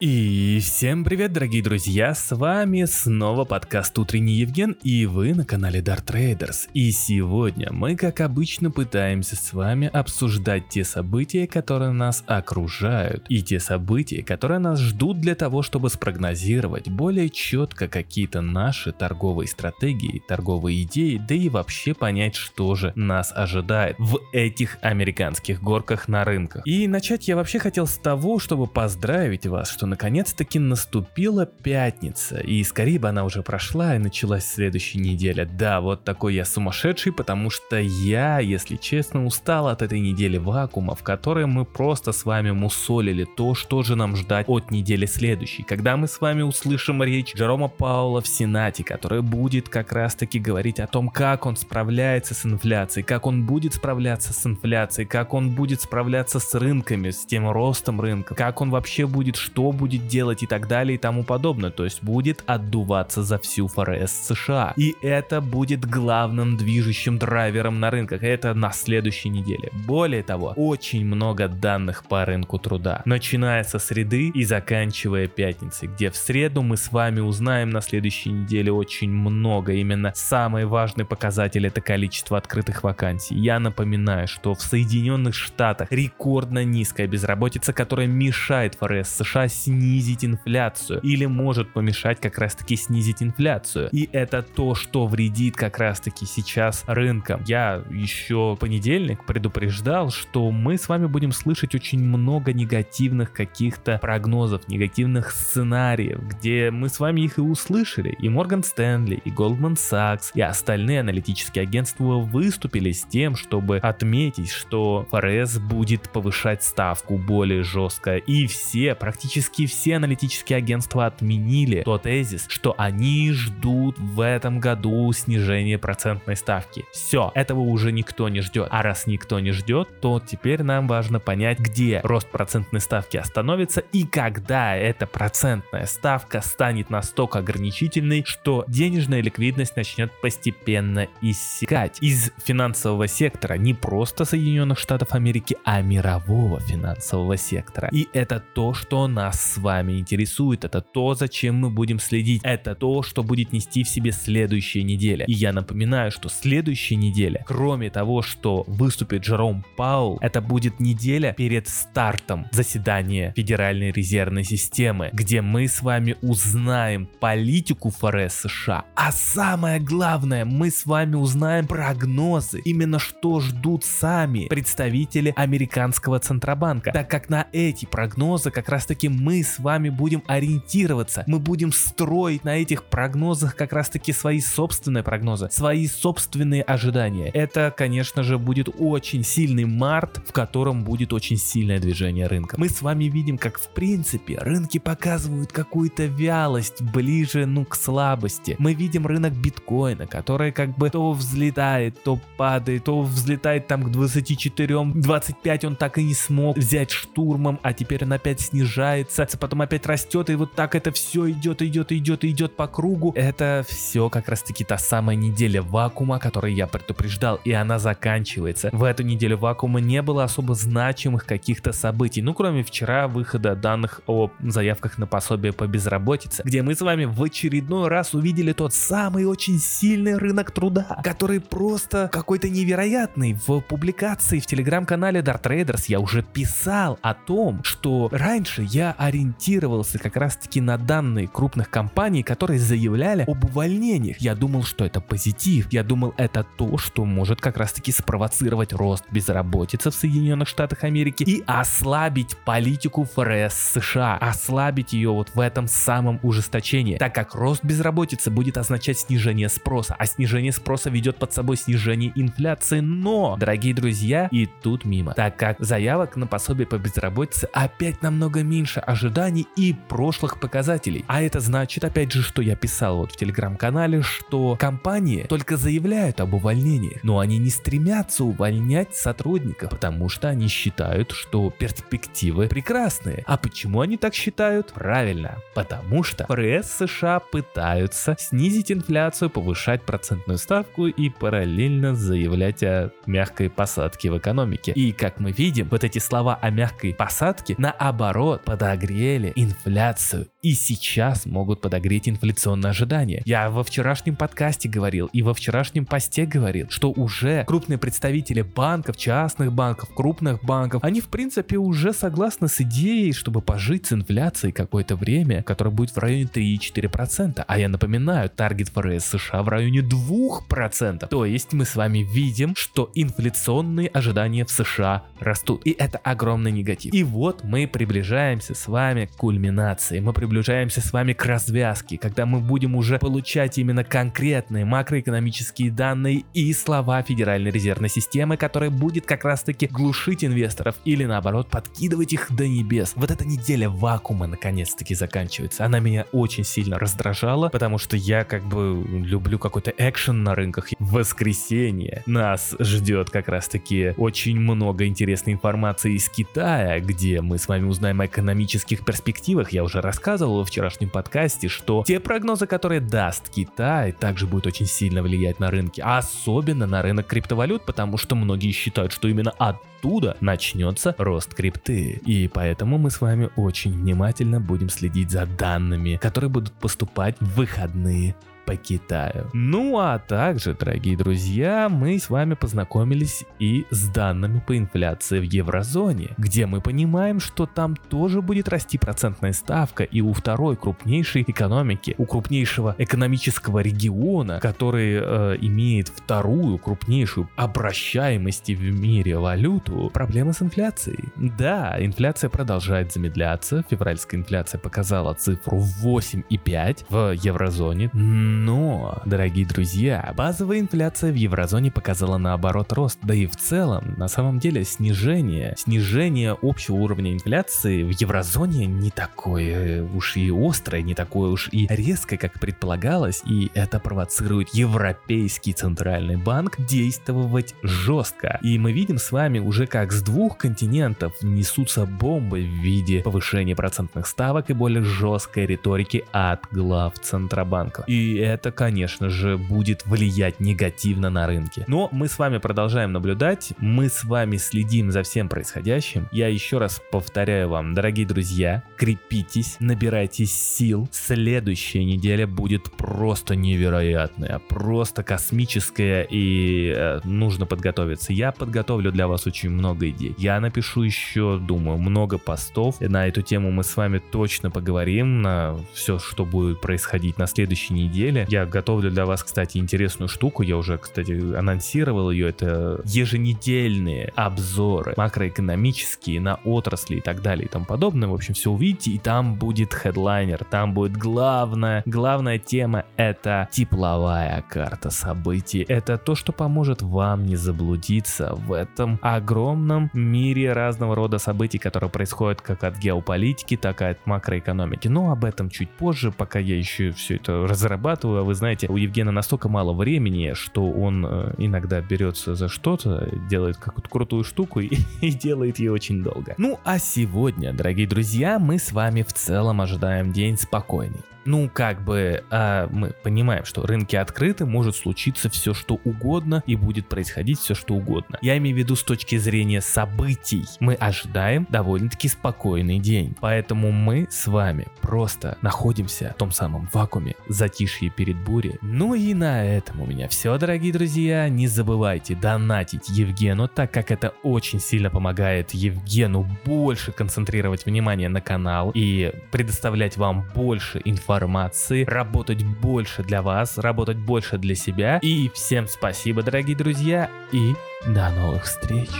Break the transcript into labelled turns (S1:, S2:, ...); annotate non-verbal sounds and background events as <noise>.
S1: И всем привет, дорогие друзья, с вами снова подкаст «Утренний Евген» и вы на канале Dart Traders. И сегодня мы, как обычно, пытаемся с вами обсуждать те события, которые нас окружают, и те события, которые нас ждут для того, чтобы спрогнозировать более четко какие-то наши торговые стратегии, торговые идеи, да и вообще понять, что же нас ожидает в этих американских горках на рынках. И начать я вообще хотел с того, чтобы поздравить вас, что наконец-таки наступила пятница, и скорее бы она уже прошла и началась следующая неделя. Да, вот такой я сумасшедший, потому что я, если честно, устал от этой недели вакуума, в которой мы просто с вами мусолили то, что же нам ждать от недели следующей, когда мы с вами услышим речь Джерома Паула в Сенате, которая будет как раз таки говорить о том, как он справляется с инфляцией, как он будет справляться с инфляцией, как он будет справляться с рынками, с тем ростом рынка, как он вообще будет, что будет делать и так далее и тому подобное. То есть будет отдуваться за всю ФРС США. И это будет главным движущим драйвером на рынках. Это на следующей неделе. Более того, очень много данных по рынку труда. Начиная со среды и заканчивая пятницей, где в среду мы с вами узнаем на следующей неделе очень много. Именно самый важный показатель это количество открытых вакансий. Я напоминаю, что в Соединенных Штатах рекордно низкая безработица, которая мешает ФРС США снизить инфляцию или может помешать как раз таки снизить инфляцию. И это то, что вредит как раз таки сейчас рынкам. Я еще понедельник предупреждал, что мы с вами будем слышать очень много негативных каких-то прогнозов, негативных сценариев, где мы с вами их и услышали. И Морган Стэнли, и Goldman Sachs, и остальные аналитические агентства выступили с тем, чтобы отметить, что ФРС будет повышать ставку более жестко. И все, практически практически все аналитические агентства отменили тот тезис, что они ждут в этом году снижения процентной ставки. Все, этого уже никто не ждет. А раз никто не ждет, то теперь нам важно понять, где рост процентной ставки остановится и когда эта процентная ставка станет настолько ограничительной, что денежная ликвидность начнет постепенно иссякать из финансового сектора не просто Соединенных Штатов Америки, а мирового финансового сектора. И это то, что нас с вами интересует, это то, зачем мы будем следить, это то, что будет нести в себе следующая неделя. И я напоминаю, что следующая неделя, кроме того, что выступит Джером Паул, это будет неделя перед стартом заседания Федеральной резервной системы, где мы с вами узнаем политику ФРС США, а самое главное, мы с вами узнаем прогнозы, именно что ждут сами представители американского Центробанка, так как на эти прогнозы как раз таки мы мы с вами будем ориентироваться, мы будем строить на этих прогнозах как раз таки свои собственные прогнозы, свои собственные ожидания. Это, конечно же, будет очень сильный март, в котором будет очень сильное движение рынка. Мы с вами видим, как в принципе рынки показывают какую-то вялость ближе, ну, к слабости. Мы видим рынок биткоина, который как бы то взлетает, то падает, то взлетает там к 24, 25 он так и не смог взять штурмом, а теперь он опять снижается снижается, потом опять растет, и вот так это все идет, идет, идет, идет по кругу. Это все как раз таки та самая неделя вакуума, которой я предупреждал, и она заканчивается. В эту неделю вакуума не было особо значимых каких-то событий, ну кроме вчера выхода данных о заявках на пособие по безработице, где мы с вами в очередной раз увидели тот самый очень сильный рынок труда, который просто какой-то невероятный. В публикации в телеграм-канале Dart Traders я уже писал о том, что раньше я ориентировался как раз таки на данные крупных компаний, которые заявляли об увольнениях. Я думал, что это позитив. Я думал, это то, что может как раз таки спровоцировать рост безработицы в Соединенных Штатах Америки и ослабить политику ФРС США, ослабить ее вот в этом самом ужесточении, так как рост безработицы будет означать снижение спроса, а снижение спроса ведет под собой снижение инфляции. Но, дорогие друзья, и тут мимо, так как заявок на пособие по безработице опять намного меньше, а ожиданий и прошлых показателей. А это значит, опять же, что я писал вот в телеграм-канале, что компании только заявляют об увольнениях, но они не стремятся увольнять сотрудников, потому что они считают, что перспективы прекрасные. А почему они так считают? Правильно, потому что ФРС США пытаются снизить инфляцию, повышать процентную ставку и параллельно заявлять о мягкой посадке в экономике. И как мы видим, вот эти слова о мягкой посадке наоборот подогревают подогрели инфляцию и сейчас могут подогреть инфляционные ожидания. Я во вчерашнем подкасте говорил и во вчерашнем посте говорил, что уже крупные представители банков, частных банков, крупных банков, они в принципе уже согласны с идеей, чтобы пожить с инфляцией какое-то время, которое будет в районе 3-4%. А я напоминаю, таргет ФРС США в районе 2%. То есть мы с вами видим, что инфляционные ожидания в США растут. И это огромный негатив. И вот мы приближаемся с вами к кульминации. Мы приближаемся с вами к развязке, когда мы будем уже получать именно конкретные макроэкономические данные и слова Федеральной резервной системы, которая будет как раз таки глушить инвесторов или наоборот подкидывать их до небес. Вот эта неделя вакуума наконец-таки заканчивается. Она меня очень сильно раздражала, потому что я как бы люблю какой-то экшен на рынках. В воскресенье нас ждет как раз таки очень много интересной информации из Китая, где мы с вами узнаем о экономических перспективах. Я уже рассказывал во вчерашнем подкасте, что те прогнозы, которые даст Китай, также будут очень сильно влиять на рынки, особенно на рынок криптовалют, потому что многие считают, что именно оттуда начнется рост крипты. И поэтому мы с вами очень внимательно будем следить за данными, которые будут поступать в выходные по Китаю. Ну а также, дорогие друзья, мы с вами познакомились и с данными по инфляции в еврозоне, где мы понимаем, что там тоже будет расти процентная ставка и у второй крупнейшей экономики, у крупнейшего экономического региона, который э, имеет вторую крупнейшую обращаемость в мире валюту, проблемы с инфляцией. Да, инфляция продолжает замедляться, февральская инфляция показала цифру 8,5 в еврозоне, но, дорогие друзья, базовая инфляция в еврозоне показала наоборот рост, да и в целом, на самом деле, снижение, снижение общего уровня инфляции в еврозоне не такое уж и острое, не такое уж и резкое, как предполагалось, и это провоцирует Европейский Центральный Банк действовать жестко. И мы видим с вами уже как с двух континентов несутся бомбы в виде повышения процентных ставок и более жесткой риторики от глав Центробанка. И это, конечно же, будет влиять негативно на рынки. Но мы с вами продолжаем наблюдать, мы с вами следим за всем происходящим. Я еще раз повторяю вам, дорогие друзья, крепитесь, набирайтесь сил. Следующая неделя будет просто невероятная, просто космическая и э, нужно подготовиться. Я подготовлю для вас очень много идей. Я напишу еще, думаю, много постов. На эту тему мы с вами точно поговорим, на все, что будет происходить на следующей неделе неделе. Я готовлю для вас, кстати, интересную штуку. Я уже, кстати, анонсировал ее. Это еженедельные обзоры макроэкономические на отрасли и так далее и тому подобное. В общем, все увидите. И там будет хедлайнер. Там будет главная, главная тема. Это тепловая карта событий. Это то, что поможет вам не заблудиться в этом огромном мире разного рода событий, которые происходят как от геополитики, так и от макроэкономики. Но об этом чуть позже, пока я еще все это разрабатываю зарабатываю, а вы знаете, у Евгена настолько мало времени, что он э, иногда берется за что-то, делает какую-то крутую штуку и, <laughs> и делает ее очень долго. Ну а сегодня, дорогие друзья, мы с вами в целом ожидаем день спокойный ну, как бы, а мы понимаем, что рынки открыты, может случиться все, что угодно, и будет происходить все, что угодно. Я имею в виду с точки зрения событий. Мы ожидаем довольно-таки спокойный день. Поэтому мы с вами просто находимся в том самом вакууме, затишье перед бурей. Ну и на этом у меня все, дорогие друзья. Не забывайте донатить Евгену, так как это очень сильно помогает Евгену больше концентрировать внимание на канал и предоставлять вам больше информации информации, работать больше для вас, работать больше для себя. И всем спасибо, дорогие друзья, и до новых встреч!